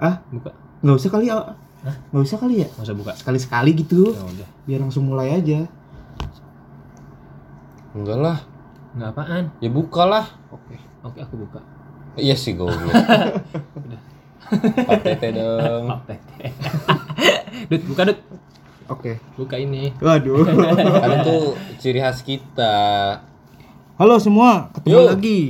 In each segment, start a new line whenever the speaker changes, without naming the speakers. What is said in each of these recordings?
Ah,
Buka.
nggak usah kali ya.
Hah?
Nggak usah kali ya.
Nggak usah buka.
Sekali-sekali gitu.
Ya udah.
Biar langsung mulai aja.
Enggak lah.
Nggak apaan?
Ya bukalah.
Oke.
Oke, aku buka.
Iya sih. PTT dong.
Oh, tete. Dut, buka Dut.
Oke.
Buka ini.
Waduh.
Kan itu ciri khas kita.
Halo semua, ketemu
Yo.
lagi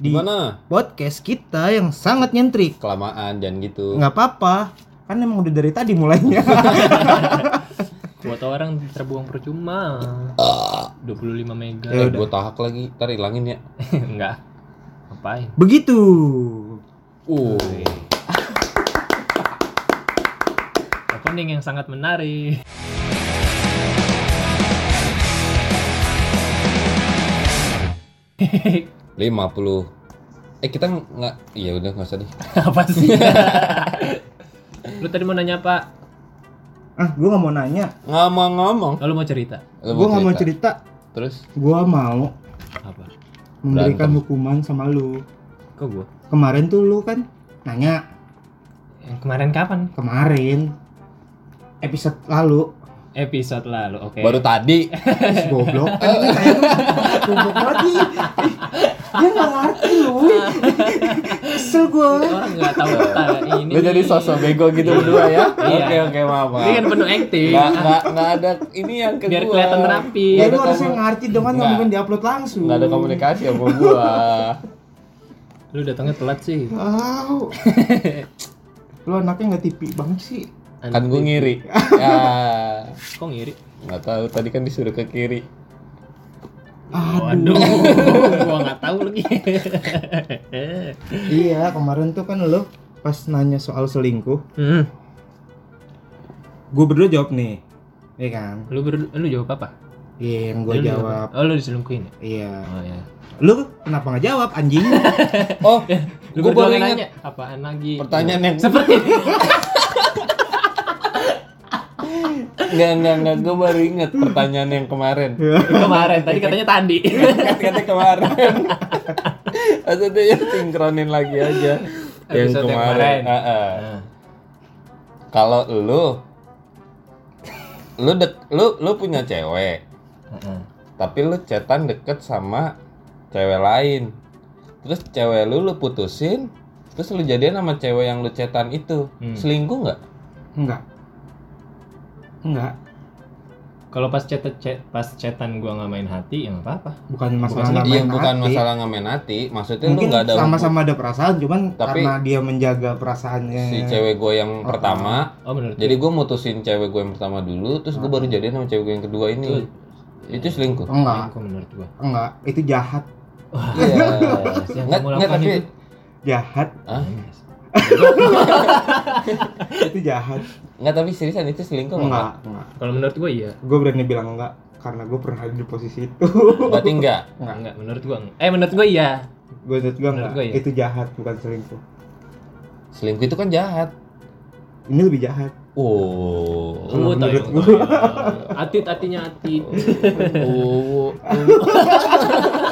di
Gimana?
podcast kita yang sangat nyentrik.
Kelamaan dan gitu.
Nggak apa-apa, kan emang udah dari tadi mulainya.
Kuota orang terbuang percuma. 25 mega.
Ya
Eh, gua tahak lagi. Ntar hilangin ya.
Enggak. Ngapain?
Begitu.
Uh.
Opening yang sangat menarik.
Puluh Eh kita nggak iya udah nggak usah deh.
Apa sih? Lu tadi mau nanya apa?
Ah, gua nggak mau nanya.
Ngomong-ngomong.
Lalu mau cerita?
Lu
Gua nggak mau cerita.
Terus
Gua mau
Apa?
memberikan
Berantem.
hukuman sama lu.
Kok gua?
Kemarin tuh lu kan nanya
Yang kemarin kapan?
kemarin episode lalu
Episode lalu. Oke.
baru tadi
goblok ini saya tuh goblok lagi dia nggak ngerti lu kesel gua
Orang nggak tahu ini.
lu jadi sosok bego gitu berdua ya.
Iya.
Oke oke maaf. maaf.
Ini kan penuh acting.
Nggak nggak nggak ada ini yang kedua.
Biar kelihatan rapi.
ya lu harusnya ngerti dong kan mungkin diupload langsung
nggak ada komunikasi sama gua.
Lu datangnya telat sih.
Wow. lu anaknya nggak tipi banget sih
kan gua ngiri. Ya
Kok ngiri?
nggak tahu tadi kan disuruh ke kiri.
Waduh, gua nggak tahu lagi.
iya kemarin tuh kan lu pas nanya soal selingkuh
hmm.
gue berdua jawab nih Iya kan
Lu ber lu jawab apa?
iya yang gue jawab
Oh, lu diselingkuhin ya?
iya
Oh ya.
lu kenapa nggak jawab anjing
Oh,
Lu
gua
berdua
baru ingat
nanya apaan lagi?
pertanyaan yang
seperti
Enggak, enggak, enggak, gue baru inget pertanyaan yang kemarin
kemarin tadi katanya tadi.
Kata kemarin Maksudnya ya sinkronin lagi aja Yang
Episode yang
kemarin,
kemarin.
Ah, ah.
Nah,
Kalau lu Lu dek, lu, lu punya cewek
heeh.
Tapi lu cetan deket sama cewek lain Terus cewek lu lu putusin Terus lu jadian sama cewek yang lu cetan itu
Hmm.
Selingkuh nggak?
enggak enggak
Kalau pas chat, chat pas chatan gua nggak main hati ya nggak apa-apa.
bukan masalah
Bukan
nggak
Iya
main
bukan
hati.
masalah ngamen hati Maksudnya lu
mungkin
nggak ada
sama-sama ada perasaan cuman
Tapi-
karena dia menjaga perasaannya
si cewek gue yang
Oh,
pertama
Oh menurut
Jadi gue mutusin cewek gue yang pertama dulu, terus gue baru jadian sama cewek gue yang kedua ini. Itu selingkuh.
enggak
Selingkuh menurut gua.
enggak itu jahat
Iya. Nggak, nggak,
lakukan
tapi
itu.
jahat
Hah?
itu jahat
Nggak, tapi seriusan itu selingkuh
enggak
enggak?
enggak
Kalau menurut gua iya.
gue berani bilang enggak karena gue pernah ada di posisi itu
Berarti enggak.
enggak
Enggak, menurut gua. enggak. Eh menurut gua iya.
gue menurut gue
Menurut
enggak
gua iya.
itu jahat bukan selingkuh
Selingkuh itu kan jahat.
ini lebih jahat
Oh.
Oh,
menurut gua.
Atit atinya atit.
Oh.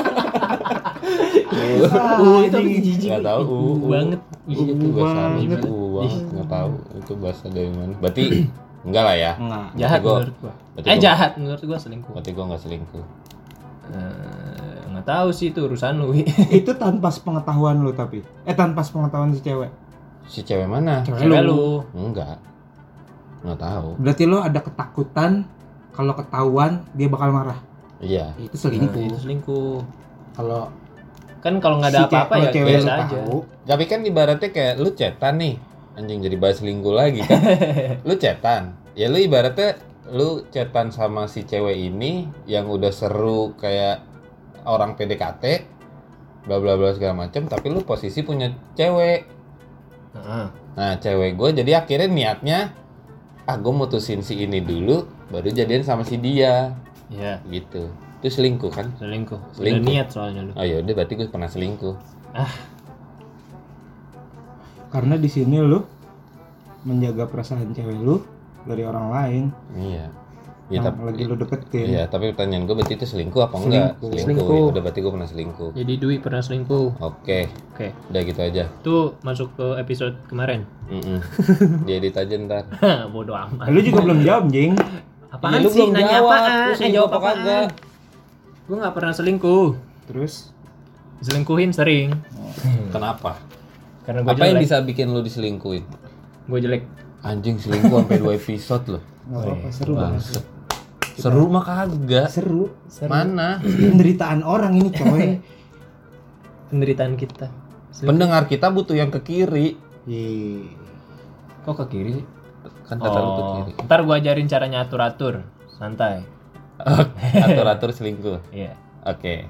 Itu jijik?
Nggak tahu.
Uh, banget.
Ih, itu bahasa apa?
banget.
Tahu. Itu bahasa dari mana? Berarti enggak lah ya.
enggak
Jahat
Gua-
menurut gua.
berarti
Eh
gua-
jahat menurut gua selingkuh.
Berarti gue nggak selingkuh.
Eh, nggak tahu sih itu urusan lu.
Itu tanpa sepengetahuan lu tapi eh tanpa sepengetahuan si cewek
Si cewek mana?
Cewek lu.
Enggak. Nggak tahu.
berarti lo ada ketakutan kalau ketahuan dia bakal marah
Iya.
itu
Nah,
selingkuh
itu selingkuh.
kalau
Kan kalau nggak ada
si
apa-apa
ce-
ya
cewek
biasa aja.
tahu
Tapi kan ibaratnya kayak lu cetan nih. Anjing jadi bahas selingkuh lagi kan. lu cetan. Ya lu ibaratnya lu cetan sama si cewek ini yang udah seru kayak orang PDKT bla bla bla segala macam tapi lu posisi punya cewek. Nah, cewek gue jadi akhirnya niatnya ah gue mutusin si ini dulu baru jadian sama si dia
Iya,
gitu. Itu selingkuh kan?
selingkuh. Udah
Selingkuh.
niat soalnya lu.
Oh ya udah berarti gue pernah selingkuh.
karena di sini lu menjaga perasaan cewek lu dari orang lain
Iya. Ya,
yang
tapi-
lagi lu deketin.
Iya, tapi pertanyaan gue berarti itu selingkuh apa enggak?
Selingkuh.
Selingkuh.
Selingkuh.
Ya, udah berarti gue pernah selingkuh.
Jadi Dwi pernah selingkuh.
Oke,
Oke.
udah gitu aja.
Itu masuk ke episode kemarin.
Mm-mm. Diedit aja ntar.
Bodoh amat.
Lu juga belum jawab, Jing.
Apaan
lu
sih
belum
nanya
jawab.
apaan?
Lu
Eh
selingkuh
jawab
apa kagak?
Gue nggak pernah selingkuh.
Terus
Selingkuhin sering.
Kenapa?
Karena gue
Apa yang bisa bikin lu diselingkuhin?
Gue jelek.
Anjing selingkuh sampai dua episode loh.
nggak apa-apa seru
Bangsat. Seru mah kagak.
Seru.
Mana?
Penderitaan orang ini, coy.
Penderitaan kita.
Pendengar kita butuh yang ke kiri.
Ye.
Kok ke kiri sih?
Kan kata lu ke
Oh,
kiri.
ntar gue ajarin caranya atur-atur. Santai.
Atur-atur selingkuh.
Iya,
Oke.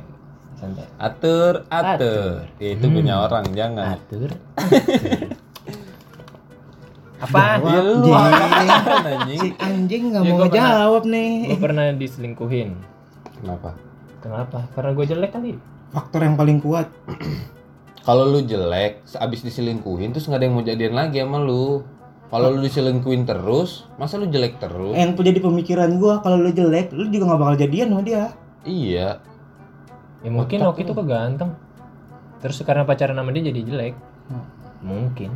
santai.
Atur,
Atur.
atur. Ya, itu punya orang, jangan.
Atur. Apa?
Ya lu anjing.
Si anjing nggak
Ya,
mau
pernah-
jawab nih.
Gue pernah diselingkuhin.
Kenapa?
Kenapa? Karena gue jelek kali.
Faktor yang paling kuat.
Kalau lu jelek, abis diselingkuhin terus nggak ada yang mau jadian lagi sama lu. Kalau lu diselingkuhin terus, masa lu jelek terus?
Yang jadi pemikiran gua kalau lu jelek, lu juga nggak bakal jadian sama dia.
Iya.
Ya mungkin
Otak
Oki itu keganteng. Terus karena pacaran sama dia jadi jelek.
Hmm.
Mungkin.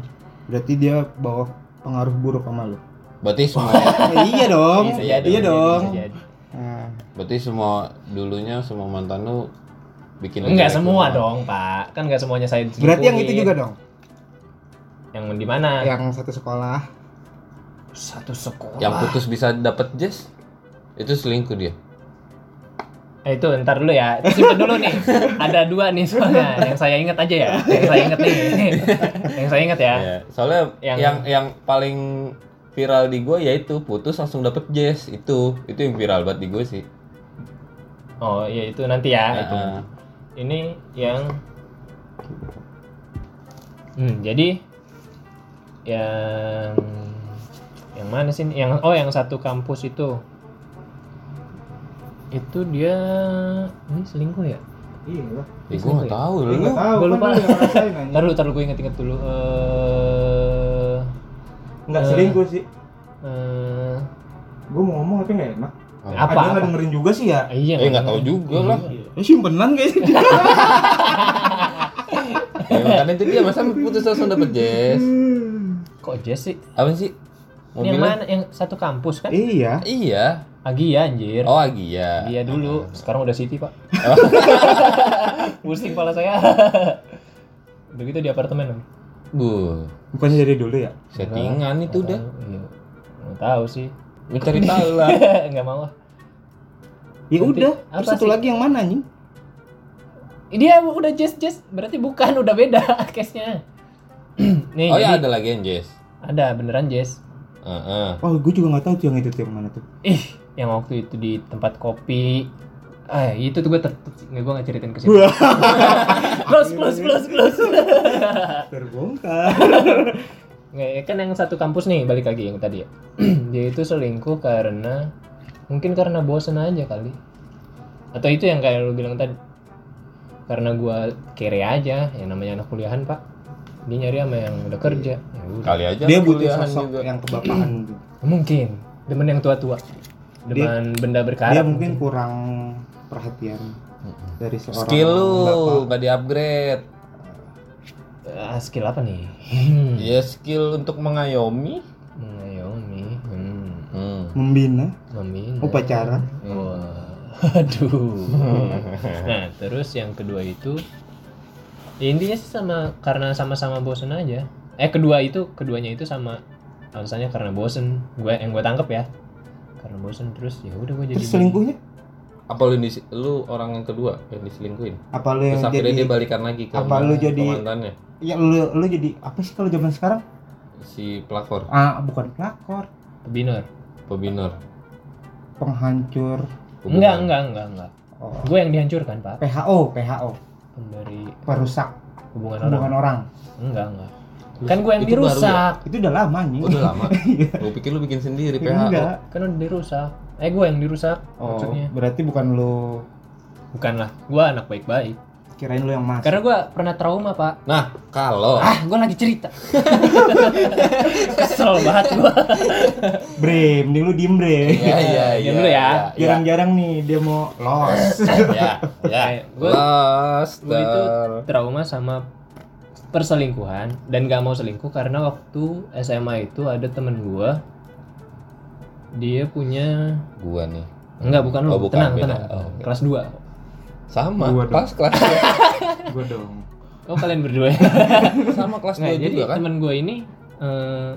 Berarti dia bawa pengaruh buruk sama lu.
Berarti semua
Eh, iya dong.
Bisa jadi,
iya
bisa
dong.
bisa jadi.
Nah,
berarti semua dulunya semua mantan lu bikin lu
Enggak semua dong, Pak. Kan enggak semuanya saya
berarti yang itu juga dong.
Yang di mana?
Yang satu sekolah.
Satu sekolah.
Yang putus bisa dapet Jess? Itu selingkuh dia.
Eh itu ntar dulu ya. Simpen dulu nih. Ada dua nih soalnya. Yang saya ingat aja ya. Yang saya ingat nih. yang saya ingat ya.
Iya. Soalnya yang,
Yang-
yang paling viral di gue yaitu putus langsung dapet Jess itu itu yang viral banget di gue sih.
Oh iya itu nanti ya. itu.
Heeh.
Ini yang Hmm, jadi yang yang mana sih? Yang oh yang satu kampus itu. Itu dia ini selingkuh ya?
Iya lah.
Ya, gue nggak tahu
Lu
lu.
nggak tahu
lupa.
lu.
Ntar dulu, ntar dulu gue inget-inget dulu. Eh
Nggak
Eh.
selingkuh sih.
eh,
Gua mau ngomong tapi nggak enak.
Apa?
Ada nggak dengerin juga sih ya?
iya
Eh nggak tahu juga lah.
Ya simpenan kayaknya.
ya, makanya itu dia masa putus langsung dapet Jess.
Kok Jess sih?
Apa sih?
Ini yang
Mobilnya?
mana? Yang satu kampus kan?
iya.
Iya.
Agia anjir.
Oh Agia.
Agia dulu. Sekarang udah City, Pak. Pusing kepala saya. udah gitu di apartemen. Om.
Bu,
Bukannya dari dulu ya?
settingan itu udah.
Iya. Nggak tahu sih.
Mencari tahu lah.
Enggak mau ah.
Ya
Nanti
udah. Terus satu
sih?
lagi yang mana anjing?
Dia udah Jess Jess berarti bukan udah beda case-nya. Nih,
Oh ya ada lagi yang Jess.
ada beneran Jess.
Heeh.
Oh, gue juga nggak tahu tuh yang itu tuh yang mana tuh.
Ih, yang waktu itu di tempat kopi. Ah, itu tuh gue ter, nggak gue nggak ceritain ke situ. close, close, close, close.
Terbongkar.
Nggak, ya kan yang satu kampus nih, balik lagi yang tadi ya. Dia itu selingkuh karena mungkin karena bosen aja kali. Atau itu yang kayak lu bilang tadi. Karena gua kere aja, yang namanya anak kuliahan, Pak. Dia nyari sama yang udah kerja. Ya udah.
Kali aja
Dia butuh sosok
juga.
yang kebapaan gitu.
Mungkin demen yang tua-tua. Demen benda berkarat.
Dia mungkin kurang perhatian dari seorang
Skill lu
bapak.
nggak di-upgrade.
Ah, skill apa nih? Hmm.
Ya skill untuk mengayomi.
Mengayomi. Hmm.
Hmm.
membina
Membina.
upacara.
Wah, aduh. nah, terus yang kedua itu ya intinya sih sama karena sama-sama bosen aja. Eh kedua itu keduanya itu sama alasannya karena bosen. Gue yang gue tangkep ya. Karena bosen terus ya udah gue jadi
Terus selingkuhnya?
Apa lu lu orang yang kedua yang diselingkuhin?
Apa lu yang
Terus
jadi
dia balikan lagi ke
apa lu jadi-
mantannya
ya lu lu jadi apa sih kalau zaman sekarang?
si pelakor,
Ah, bukan pelakor,
Binor.
pebinor.
penghancur.
hubungan.
Enggak, enggak, enggak, enggak.
Oh.
Gue yang dihancurkan, Pak.
PHO, PHO,
Pemberi
perusak
hubungan orang.
hubungan orang.
Enggak, enggak. Kan gue yang
Itu baru ya?
dirusak.
Itu udah lama anjing.
Oh, udah lama. Gue pikir lu bikin sendiri PHO.
Enggak.
Kan udah dirusak. Eh gue yang dirusak
Oh,
maksudnya.
berarti bukan lu
Bukan lah. Gue anak baik-baik.
Kirain lu yang masuk.
Karena gue pernah trauma pak.
Nah, kalau
Ah, gue lagi cerita. Kesel banget gue.
Bre, mending lu diem bre.
Iya, iya, iya.
dulu ya.
iya,
Jarang-jarang nih dia mau los.
Ya, ya.
Kayak gua-
Lost.
Gue itu trauma sama perselingkuhan dan gak mau selingkuh karena waktu SMA itu ada temen gue dia punya
Gua nih.
enggak bukan lo
Oh, bukan,
tenang
beda.
tenang
Oh,
kelas 2
Sama,
Gua dong.
pas kelas
Gue dong.
oh kalian berdua
sama kelas 2
jadi
juga kan?
temen gue ini eh,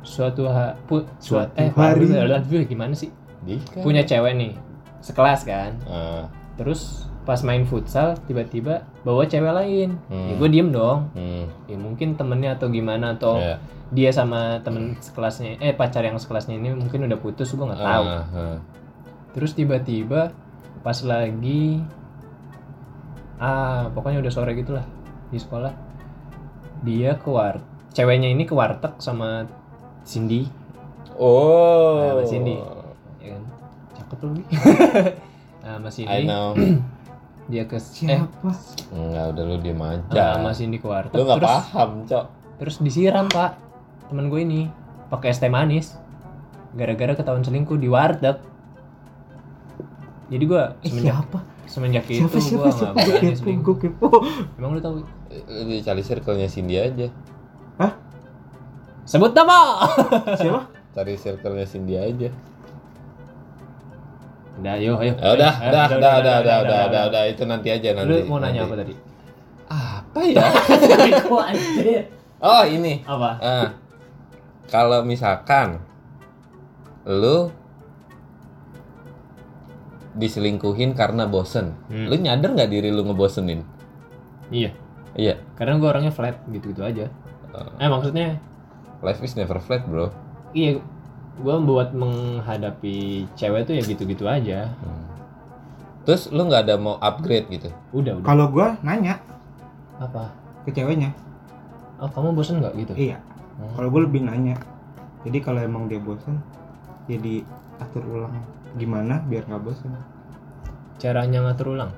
suatu ha, pu, suatu, eh
hari.
hari gimana sih
Di
punya cewek nih sekelas kan
Ah,
terus pas main futsal tiba-tiba bawa cewek lain
Hmm.
ya gue diem dong
hmm,
ya mungkin temennya atau gimana atau
ya.
dia sama temen sekelasnya eh pacar yang sekelasnya ini mungkin udah putus gue nggak tahu
Ah, ah.
terus tiba-tiba pas lagi ah pokoknya udah sore gitulah di sekolah dia ke war ceweknya ini ke warteg sama Cindy
Oh.
Nah, sama Cindy ya kan cakep tuh nah, sama
I
Cindy
know.
dia ke eh
Siapa?
Enggak, udah lu diem aja.
sama Cindy ke warteg
Lu nggak
terus
paham, Cok.
terus disiram pak temen gue ini pakai es teh manis gara-gara ketahuan selingkuh di warteg jadi gue
Eh,
semenjak
siapa?
Semenjak itu
Siapa siapa
gue
siapa? Gue
berani
kepo,
selingkuh
gue kepo.
emang lu tahu
Lu dicari circle-nya Cindy aja.
sebut nama
Siapa?
Cari circle-nya Cindy aja.
udah ayo ayo
Ya udah, udah, udah, udah, udah, udah, udah, udah, itu nanti aja nanti.
lu mau nanya apa tadi
Apa ya? Oh, ini.
apa
Ah, kalau misalkan lu diselingkuhin karena bosen,
Hmm.
lu nyadar nggak diri lu ngebosenin?
iya
Iya,
karena gue orangnya flat gitu gitu aja eh maksudnya
life is never flat, bro.
iya gue buat menghadapi cewek tuh ya gitu-gitu aja
Hmm. Terus lu nggak ada mau upgrade gitu?
udah udah
Kalau gue nanya
apa
ke ceweknya,
oh kamu bosen nggak gitu
iya.
Hmm.
Kalau gue lebih nanya. Jadi kalau emang dia bosan, jadi atur ulang. Gimana biar nggak bosan.
caranya ngatur ulang?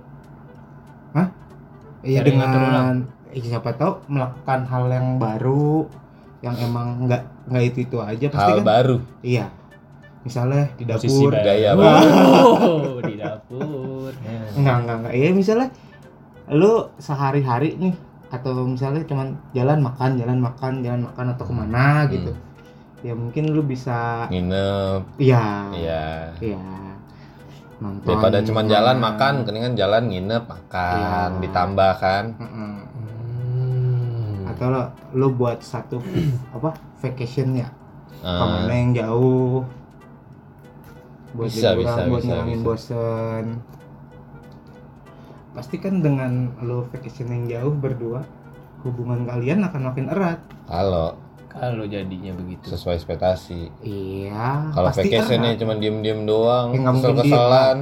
Iya
Cari ngatur ulang.
dengan eh, siapa tahu melakukan hal yang baru yang emang nggak nggak itu itu aja pasti
Hal
kan?
baru.
iya. Misalnya di dapur.
Gaya
Oh, di dapur.
Enggak enggak enggak iya misalnya lu sehari-hari nih atau misalnya cuman jalan makan jalan makan jalan makan atau ke mana
Hmm.
gitu ya mungkin lu bisa
Nginep,
iya.
Iya.
iya. Nonton
Daripada cuma jalan makan, mendingan jalan nginep makan,
Iya.
ditambah kan.
Hmm.
atau lo, lu buat satu apa vacation ya?
Ah,
ke mana yang jauh? Buat
Bisa,
liburan,
bisa,
buat
bisa,
ngilangin
bisa.
bosen. Pasti kan dengan lo vacation yang jauh berdua hubungan kalian akan makin erat.
Kalau
kalau jadinya begitu
sesuai ekspektasi.
iya
Kalau vacationnya
erat.
cuma diem-diem doang,
Ya, diem,
kesel-keselan.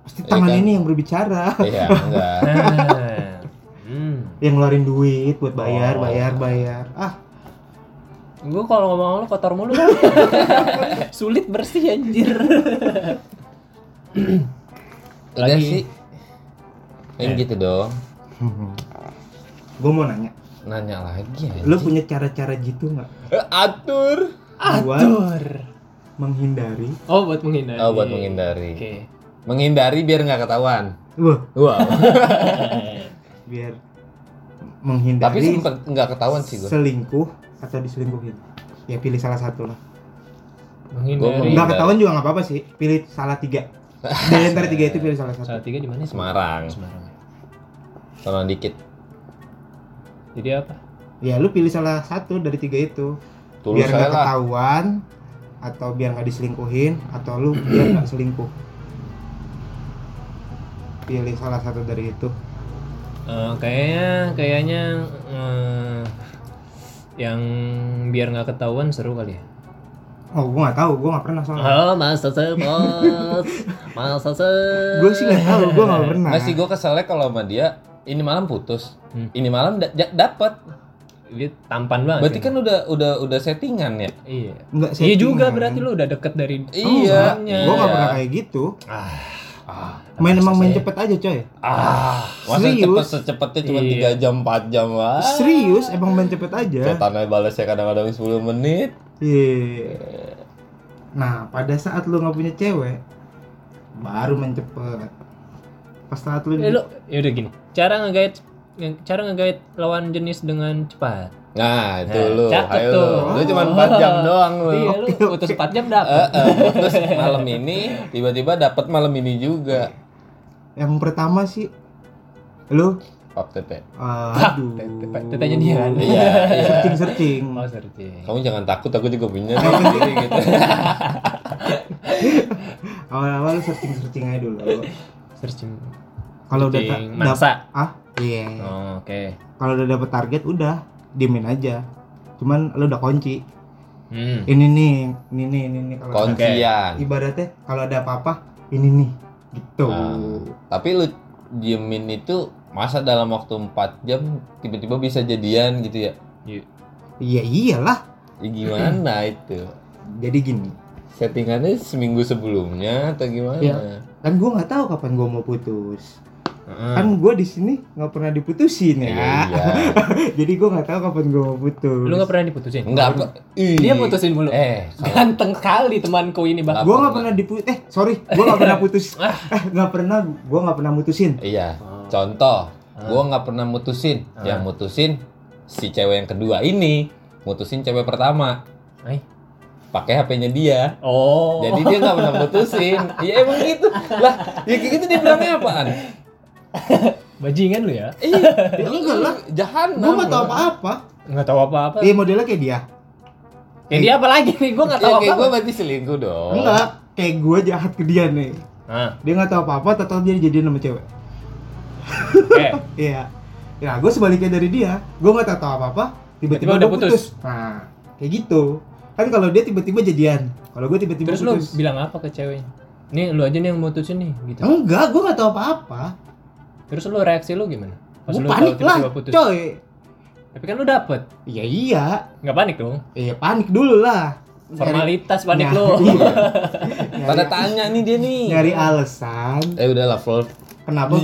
pasti
Iya
tangan
kan?
ini yang berbicara
Iya, enggak.
Hmm.
yang ngeluarin duit buat bayar
Oh.
bayar bayar ah
gue kalau ngomong lu kotor mulu sulit bersih anjir
Udah
Lagi.
sih. Yang
Eh.
gitu dong.
gue mau nanya
Nanya lagi ya.
lo punya cara-cara gitu nggak
atur.
buat
atur
menghindari
oh buat menghindari
Oh, buat menghindari.
oke
Menghindari biar nggak ketahuan.
wah
Wow.
biar
Tapi
menghindari
sempet nggak ketahuan sih gue.
selingkuh atau diselingkuhin ya pilih salah satu lah
menghindari
nggak ketahuan juga nggak apa-apa sih pilih salah tiga dari antara tiga itu pilih salah
salah
satu
tiga di mana
Semarang.
Semarang
Tolong dikit.
Jadi apa?
Ya lu pilih salah satu dari tiga itu.
Tulus
biar nggak
lah.
ketahuan atau biar nggak diselingkuhin atau lu biar nggak selingkuh. Pilih salah satu dari itu.
Eh, kayaknya kayaknya eh, yang biar nggak ketahuan seru kali ya?
Oh gua nggak tahu gua nggak pernah soalnya.
Oh, masa sebos, masa sebos.
gua sih nggak tahu gua nggak pernah.
Nggak sih gue keselnya kalau sama dia ini malam putus.
Hmm.
Ini malam da- da- dapet.
Dia tampan banget.
Berarti kan udah udah udah settingan ya.
Iya.
nggak
Iya juga
settingan.
berarti lu udah deket dari
Iya.
Enggak, gua nggak
iya.
pernah kayak gitu
Ah,
Ah,
Main emang main cepet aja coy.
ah, masa
Serius?
cepet secepetnya cuma
Iya.
3 jam 4 jam ah.
Serius emang main cepet aja.
Cetannya balasnya kadang-kadang 10 menit.
Iya. Nah, pada saat lu nggak punya cewek, baru main cepet. Pas saat lu,
Eh, lu ya udah gini. Cara ngegait cara ngegait lawan jenis dengan cepat.
Nah, itu
Nah,
lu.
cakep
Ayo
tuh.
lu. Lu cuma 4 jam doang lu.
Iya, lu putus 4 jam
Eh,
dapat.
eh, putus malam ini tiba-tiba dapat malam ini juga.
yang pertama sih, lu,
Pap tete.
uh, aduh,
Tetenya dia kan.
Iya, iya.
searching searching.
Oh, searching.
Kamu jangan takut, aku juga punya gitu.
Awal-awal searching searching aja dulu.
Searching.
Kalau udah ta- dap- ah, iya.
Oh, oke.
Kalau udah dapet target, udah diemin aja. Cuman lu udah kunci.
Hmm.
Ini nih, ini nih, ini nih. Kalau
Kuncian.
ibaratnya kalau ada apa-apa, ini nih, gitu.
Nah, tapi lu diemin itu masa dalam waktu 4 jam tiba-tiba bisa jadian gitu ya?
Iya.
Iya iyalah.
Ya gimana itu?
Jadi gini,
Settingannya seminggu sebelumnya atau gimana?
Iya. kan gue nggak tahu kapan gue mau putus.
Heeh.
Kan gue di sini nggak pernah diputusin ya.
Iya, iya.
Jadi gue nggak tahu kapan gue mau putus.
Lu gak pernah diputusin?
Ih.
Dia putusin mulu.
Eh, kalau-
Ganteng sekali temanku ini, Bang.
Gue nggak pernah diputus. Eh sorry, gue nggak pernah putus. eh nggak pernah. Gue nggak pernah mutusin.
Iya.
Oh.
Contoh, gua nggak pernah mutusin. Yang mutusin si cewek yang kedua ini, mutusin cewek pertama.
Ay.
Pakai HP-nya dia.
Oh.
Jadi dia nggak pernah mutusin. Ya emang gitu. Lah, ya kayak gitu dia bilangnya apaan?
bajingan lu ya?
Iya,
enggak lah.
Jahanam.
Gue nggak tahu apa-apa.
Nggak tahu apa-apa.
Iya modelnya kayak dia.
Ya dia apa lagi nih? Gua nggak
Ya
tahu
kayak
apa.
gue berarti selingkuh dong.
Enggak, kayak gue jahat ke dia nih.
Nah,
Dia nggak tahu apa-apa, tahu dia jadian sama cewek.
oke.
Iya. Ya, gue sebaliknya dari dia. Gue nggak tahu apa-apa, tiba-tiba
udah
gua
putus.
Nah, kayak gitu. Kan kalau dia tiba-tiba jadian. Kalau gue tiba-tiba
Terus lu bilang apa ke ceweknya? Nih lu aja nih yang mutusin nih gitu.
Enggak, gue nggak tahu apa-apa.
Terus lu reaksi lu gimana? Pas
Gue
lu tahu
panik lah,
tiba-tiba putus.
coy.
Tapi kan lu dapet.
Iya iya.
Nggak panik dong.
Iya panik dulu lah.
Formalitas panik
Nyari-
lu.
Iya.
Tanya nih dia nih.
Nyari alasan
Eh udahlah, Flor.
kenapa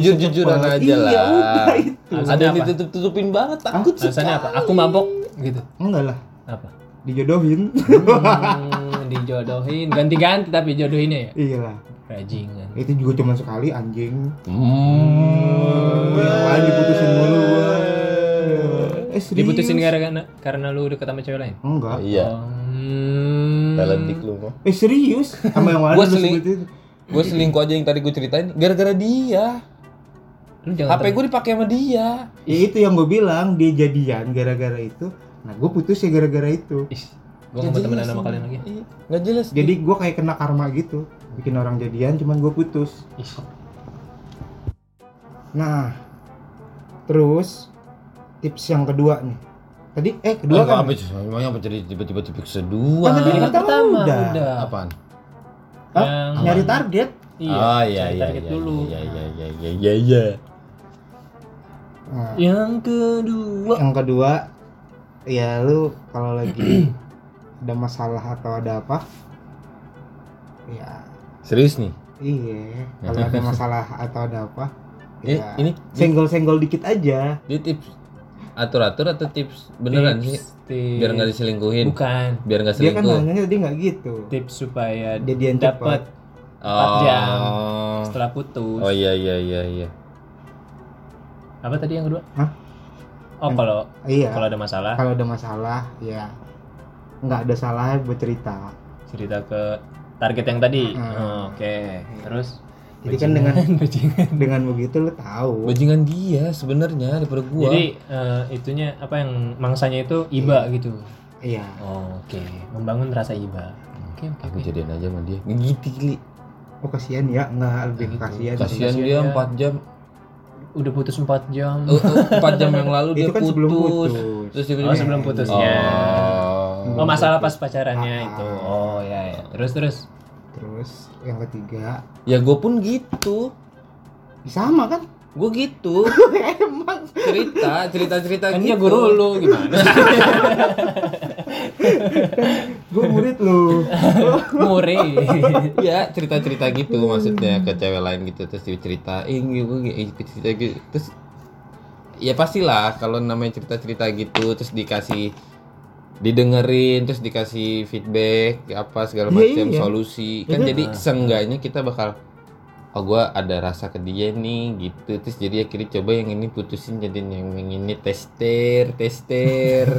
cepet.
aja lah.
Iya udah itu.
Ada yang
apa?
ditutup-tutupin banget, takut
Alasannya apa? Aku mabok gitu.
Enggak lah,
Apa?
Dijodohin.
Hmm, dijodohin, ganti-ganti tapi jodohinnya ya.
iya lah.
Rajingan.
Itu juga cuma sekali anjing.
Hmm.
Yang lain diputusin mulu. Eh, serius?
Diputusin gara-gara karena lu deket sama cewek lain.
Enggak.
Iya.
Hmm.
Talentik lu mah.
Eh serius? Sama yang mana
Gua
lu
seling-? Gue selingkuh aja yang tadi gue ceritain gara-gara dia.
Lu jangan
HP gue dipakai sama dia.
Ya itu yang gue bilang dia jadian gara-gara itu. Nah gue putus ya gara-gara itu.
Ih, gua nggak mau temenan sama kalian lagi.
Iya, Nggak jelas.
Jadi gue kayak kena karma gitu. Bikin orang jadian cuman gue putus.
Ih,
Nah, terus tips yang kedua nih. Tadi eh kedua
Dua
kan?
apa sih? Emangnya apa jadi tiba-tiba
Kan
kedua?
tadi
Yang
pertama udah.
udah.
Apaan?
Hah? Nyari target.
Iya.
oh iya iya
target
iya
dulu.
iya iya iya iya iya iya.
Nah,
Yang kedua.
yang kedua ya lu kalau lagi ada masalah atau ada apa ya
Serius nih?
iya kalau ada masalah atau ada apa
Ini
ya
ini
senggol-senggol dikit aja
dia tips atur-atur atau tips beneran sih?
Tips, tips.
Biar nggak diselingkuhin.
Bukan.
Biar nggak
dia kan
selingkuh.
nanyanya tadi nggak gitu
Tips supaya
Jadian
dapat empat jam.
Oh.
setelah putus.
Oh iya iya iya iya.
Apa tadi yang kedua?
Hah?
Oh, kalau
iya
kalau ada masalah
kalau ada masalah ya nggak ada salahnya buat cerita
cerita ke target yang tadi.
Hmm.
Oh, Oke. Terus
jadi kan dengan
bajingan.
dengan begitu lu tahu
Bajingan dia sebenarnya daripada gua.
Jadi eh, itunya apa yang mangsanya itu iba gitu.
iya
Oh, Oke, membangun rasa iba. Oke, oke.
aku
oke.
jadian aja sama dia. Ngegiti kali.
oh kasihan ya nggak lebih
Gitu.
kasihan
Kasihan
kasihan
dia
dia.
4 jam.
Udah putus 4 jam.
Eh, eh, 4 jam yang lalu dia
itu kan
putus.
sebelum putus
Terus tiba-tiba
Oh, sebelum putusnya.
Oh.
Oh, masalah pas pacarannya
Ah.
itu. Oh, ya ya. Terus terus.
terus yang ketiga
Ya gue pun gitu.
sama kan
Gue gitu.
emang
Cerita, cerita-cerita
Kan
gitu.
dia guru lu gimana?
gue murid lu
Murid sore.
Iya cerita-cerita gitu maksudnya ke cewek lain gitu terus diceritain gitu, gitu cerita gitu terus ya pastilah kalau namanya cerita-cerita gitu terus dikasih didengerin terus dikasih feedback apa segala
Iya,
macam
iya.
solusi kan jadi seenggaknya kita bakal oh gua ada rasa ke dia nih gitu terus jadi akhirnya coba yang ini putusin jadi yang yang ini tester tester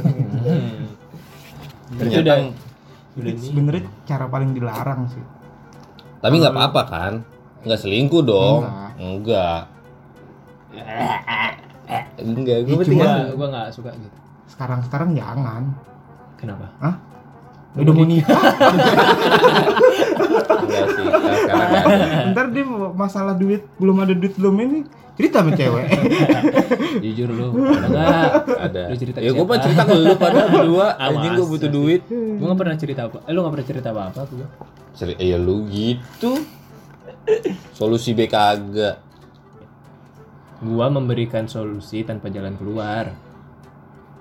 udah udah
Itu
nih.
sebenarnya cara paling dilarang sih.
tapi nggak apa-apa kan nggak selingkuh dong
Enggak.
enggak enggak gue
cuma-
gua nggak suka gitu.
Sekarang-sekarang jangan.
Kenapa?
Udah mau nikah,
ada
ntar dia masalah duit belum ada duit belum ini cerita sama cewek.
Jujur lu, ada nggak?
ada
Lu cerita
ya gue mah cerita ke lu pada berdua anjing gue butuh duit
Gua nggak pernah cerita apa. Eh lu nggak pernah cerita apa apa gua.
Seri, ya lu gitu solusi B kagak
Gua memberikan solusi tanpa jalan keluar.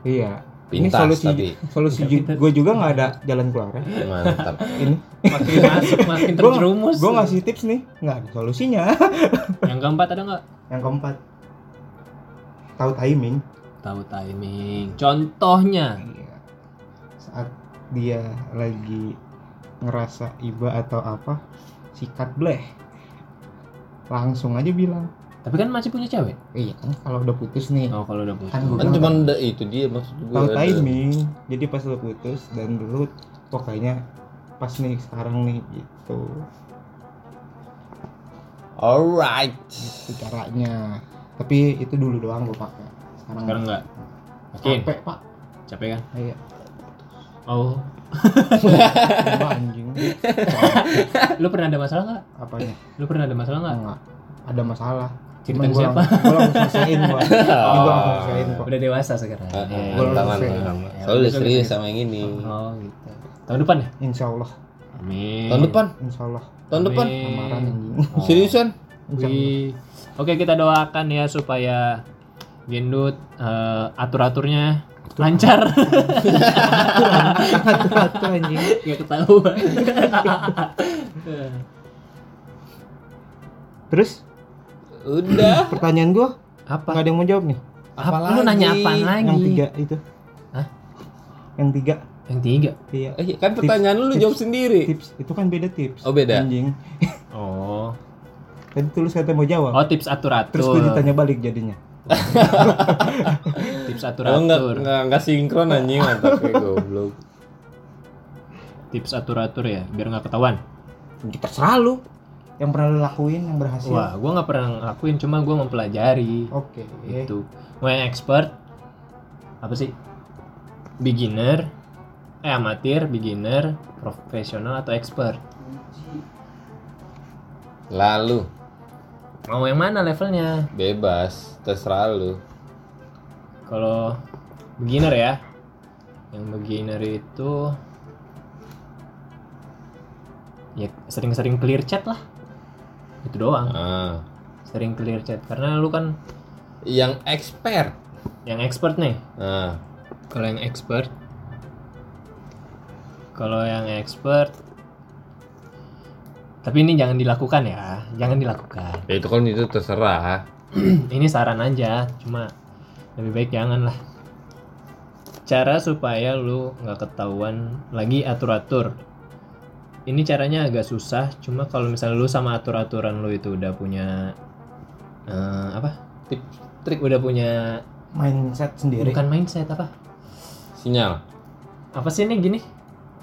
iya. Ini
Pintas,
solusi
tapi.
solusi gue juga nggak ada jalan keluar.
mantap
Ini
Makin masuk makin
gue
terjerumus.
gue ngasih tips nih nggak ada solusinya.
Yang keempat ada nggak?
Yang keempat tahu timing.
Tahu timing. Contohnya.
Iya. Saat dia lagi ngerasa iba atau apa, sikat bleh. Langsung aja bilang.
Tapi kan masih punya cewek.
Iya kan kalau udah putus nih,
Oh kalau udah putus.
Kan gua
kan cuma
kan,
ada itu dia maksud gue ada.
timing. Jadi pas lu putus dan dulu pokoknya pas nih sekarang nih gitu.
alright
Itu caranya. Tapi itu dulu doang gue pakai. Sekarang,
Sekarang nggak. Yakin?
Capek pak.
Capek kan?
Iya.
Oh.
Anjing.
Lu pernah ada masalah nggak?
Apanya?
Lu pernah ada masalah nggak?
Enggak. Ada masalah.
Cerita
gua
siapa?
Gua langsung selesaiin gua. Ini gua langsung selesaiin kok.
Udah dewasa sekarang.
Gua
iya.
mantap,
langsung
mantap.
selesai.
Soalnya udah
Ya,
serius sama yang ini
Oh gitu. Tahun depan ya?
Insya Allah.
Amin.
tahun depan
Insya Allah.
tahun depan
Amin. Oh.
seriusan
Insya Allah.
Wih. Oke kita doakan ya supaya Gendut eh, atur-aturnya lancar.
Atur-atur anjing.
Gak ketahuan.
Terus
udah
pertanyaan gua
apa?
nggak ada yang mau jawab nih.
Apa?
Apalagi?
Lu nanya apa lagi?
Yang tiga itu.
Hah?
Yang tiga.
Yang tiga.
Iya.
Eh, kan pertanyaan lu lu
tips.
jawab sendiri
Tips itu kan beda tips.
Oh, beda?
Anjing.
Oh.
Tadi tulus kata mau jawab.
Oh tips atur-atur.
Terus gua ditanya balik jadinya.
Tips
Oh,
atur-atur.
enggak, enggak, enggak sinkron anjing mantapnya goblok.
Tips atur-atur ya, biar nggak ketahuan.
Ya, Terserah lu. Yang pernah lu lakuin yang berhasil.
Wah, gua nggak pernah ngelakuin, cuma gua mempelajari.
Oke.
Itu. Mau yang expert apa sih? Beginner, eh amatir, beginner, profesional atau expert?
Lalu
Mau yang mana levelnya?
bebas, terserah lu.
Kalau beginner ya, yang beginner itu ya sering-sering clear chat lah. Itu doang.
Ah.
Sering clear chat karena lu kan
Yang expert.
yang expert nih.
Nah,
Kalau yang expert Kalau yang expert Tapi ini jangan dilakukan ya Jangan dilakukan
ya itu kan itu terserah.
Ini saran aja Cuma lebih baik jangan lah Cara supaya lu nggak ketahuan lagi atur-atur Ini caranya agak susah Cuma kalau misalnya lu sama atur-aturan lu itu udah punya eh, Apa?
Tip, trik
Udah punya
Mindset sendiri.
Bukan mindset apa?
sinyal
Apa sih ini gini?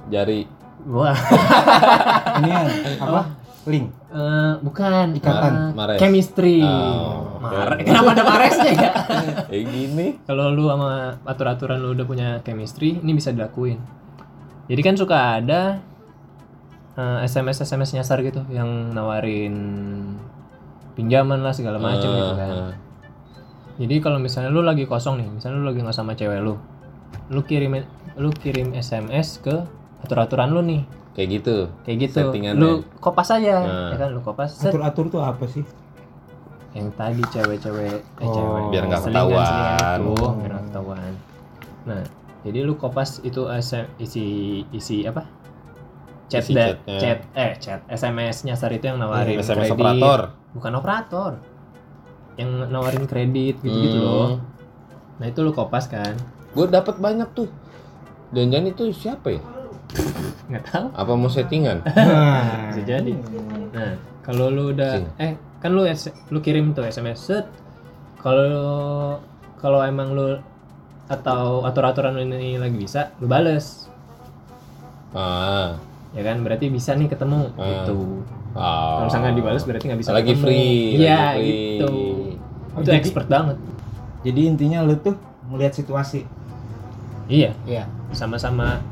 jari
Wah
Ini yang apa? Link.
Eh, bukan
Ikatan,
Eh,
mares.
chemistry
Oh,
Mare-
oke.
kenapa ada maresnya ya
kayak gini.
kalau lu sama atur-aturan lu udah punya chemistry ini bisa dilakuin jadi kan suka ada eh, SMS SMS nyasar gitu yang nawarin pinjaman lah segala macam gitu kan
Ah,
jadi kalau misalnya lu lagi kosong nih misalnya lu lagi nggak sama cewek lu lu kirim lu kirim SMS ke atur-aturan lu nih
kayak gitu.
kayak gitu lu kopas aja
Nah.
ya kan lu kopas
Atur-atur tuh apa sih?
yang tadi cewek-cewek eh
Oh,
cewek
biar nggak
selingan
ketahuan.
itu,
Oh.
biar ketahuan nah jadi lu kopas itu SM isi isi apa chat
Isi
da-
chatnya.
chat eh chat SMS nyasar itu yang nawarin
SMS
kredit.
operator.
Bukan operator. Yang nawarin kredit gitu-gitu
Hmm.
loh. Nah, itu lu kopas kan?
Gue dapat banyak tuh. Jangan-jangan itu siapa ya?
Nggak tahu.
Apa mau settingan?
Bisa jadi. Nah, kalau lu udah
Sing.
eh kan lu lu kirim tuh SMS set. Kalau kalau emang lu atau atur-aturan ini lagi bisa, lu bales.
ah,
Ya kan? Berarti bisa nih ketemu
Ah.
gitu.
ah.
Kalau misalnya nggak dibales berarti nggak bisa
lagi
ketemu.
free.
Iya,
lagi free.
gitu.
Oh,
itu
jadi-
expert banget.
Jadi intinya lu tuh melihat situasi.
Iya,
Iya.
sama-sama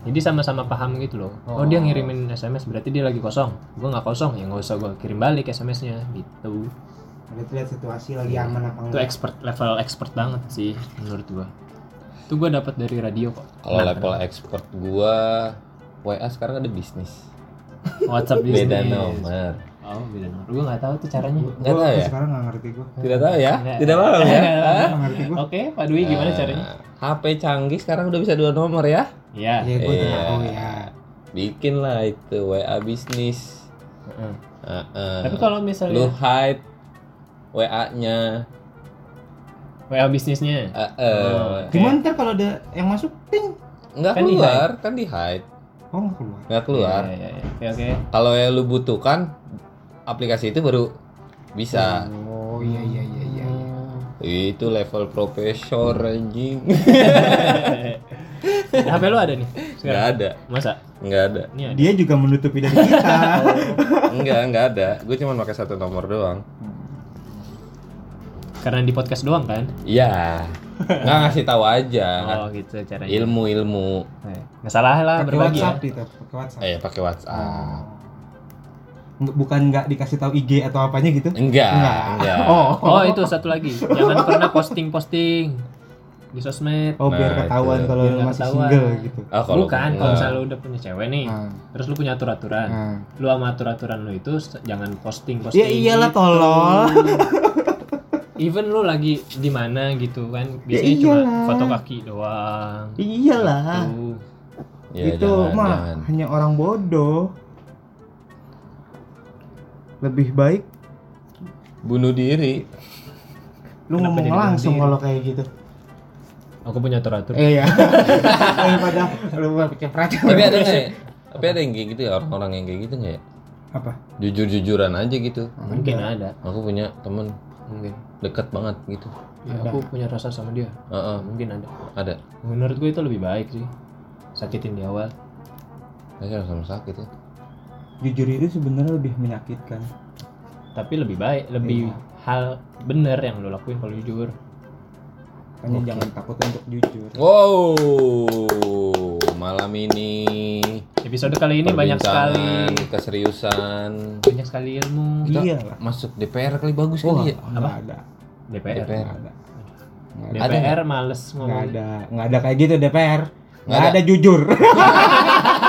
jadi sama-sama paham gitu loh. Oh,
Oh.
dia ngirimin SMS berarti dia lagi kosong. Gua nggak kosong, ya nggak usah gua kirim balik SMS-nya gitu.
Berarti lihat situasi lagi aman apa
Itu
enggak.
expert level expert banget sih menurut gua. Itu gua dapat dari radio kok.
Kalau
Nah,
level expert gua WA sekarang ada bisnis.
WhatsApp bisnis.
Beda nomor.
Oh, beda nomor. Gua nggak tahu tuh caranya.
Nggak tahu ya?
Sekarang nggak ngerti gua.
Tidak tahu ya?
Nggak.
Tidak paham ya?
Ngerti.
Oke, Pak Dwi gimana
Nah,
caranya?
HP canggih sekarang udah bisa dua nomor ya?
Iya.
Iya, gua
Iya.
tahu ya.
Bikin lah itu WA bisnis.
Heeh.
Heeh.
Tapi kalau
lu
misalnya
hide WA-nya.
WA bisnisnya,
Heeh.
Oh. Oke.
Gimana ntar kalau ada yang masuk ping?
Nggak
Kan di
keluar, kan di hide.
Oh nggak keluar.
Nggak keluar.
Iya, iya, iya. Oke, oke.
Kalau yang lu butuhkan aplikasi itu baru bisa.
Oh iya iya iya iya. iya.
Itu level profesor anjing.
HP lu ada nih?
Nggak
Sekarang?
ada,
Masa?
nggak ada.
Ada.
Dia juga menutupi dari kita.
Enggak, nggak ada. Gue cuma pakai satu nomor doang.
Karena di podcast doang kan?
Iya. Nggak ngasih tahu aja.
Oh, gitu caranya.
Ilmu-ilmu.
Eh, Nggak salah lah
Pakai
berbagi ya.
WhatsApp itu, pakai WhatsApp.
Eh, pakai WhatsApp.
Nggak- Bukan nggak dikasih tahu IG atau apanya gitu?
Enggak,
Enggak.
enggak.
Oh.
Oh, itu satu lagi. Jangan pernah posting-posting di sosmed.
Oh biar
Nah,
ketahuan
itu.
kalau
Biar
lu
nggak
masih
ketahuan.
single gitu.
Ah, kalau
Bukan, kalau misalnya lu udah punya cewek nih,
Ah.
terus lu punya atur-aturan.
Nah.
Lu sama atur-aturan lu itu jangan posting-posting.
Ya iyalah
gitu.
tolol.
Even lu lagi di mana gitu kan,
Ya
biasanya cuma
iyalah.
foto kaki doang.
Iyalah.
Tuh.
Ya,
itu
jangan,
mah
jangan.
hanya orang bodoh. Lebih baik
bunuh diri.
lu
Kenapa
ngomong langsung kalau kayak gitu.
Aku punya atur-atur.
Eh ya. Daripada lu pakai peracun.
Tapi ada nggak ya? Tapi ada yang kayak gitu ya orang-orang yang kayak gitu nggak ya?
apa?
Jujur-jujuran aja gitu.
Mungkin ada.
Aku punya temen
Mungkin.
deket banget gitu.
Ya, aku punya rasa sama dia.
Heeh,
Mungkin ada.
ada.
Menurut gue itu lebih baik sih. Sakitin di awal.
Saya sama sakit ya.
Jujur itu sebenarnya lebih menyakitkan.
Tapi lebih baik, lebih hal bener yang lo lakuin kalau jujur.
Makanya jangan takut untuk jujur.
Wow, malam ini
Episode kali ini banyak sekali
keseriusan
banyak sekali ilmu.
Kita
Iya lah.
masuk DPR kali bagus
Wah,
kali ya.
nggak ada.
DPR.
DPR.
Ada. Ada.
DPR males
Nggak
ngomong.
ada. Nggak ada kayak gitu DPR. Nggak
ada.
ada jujur.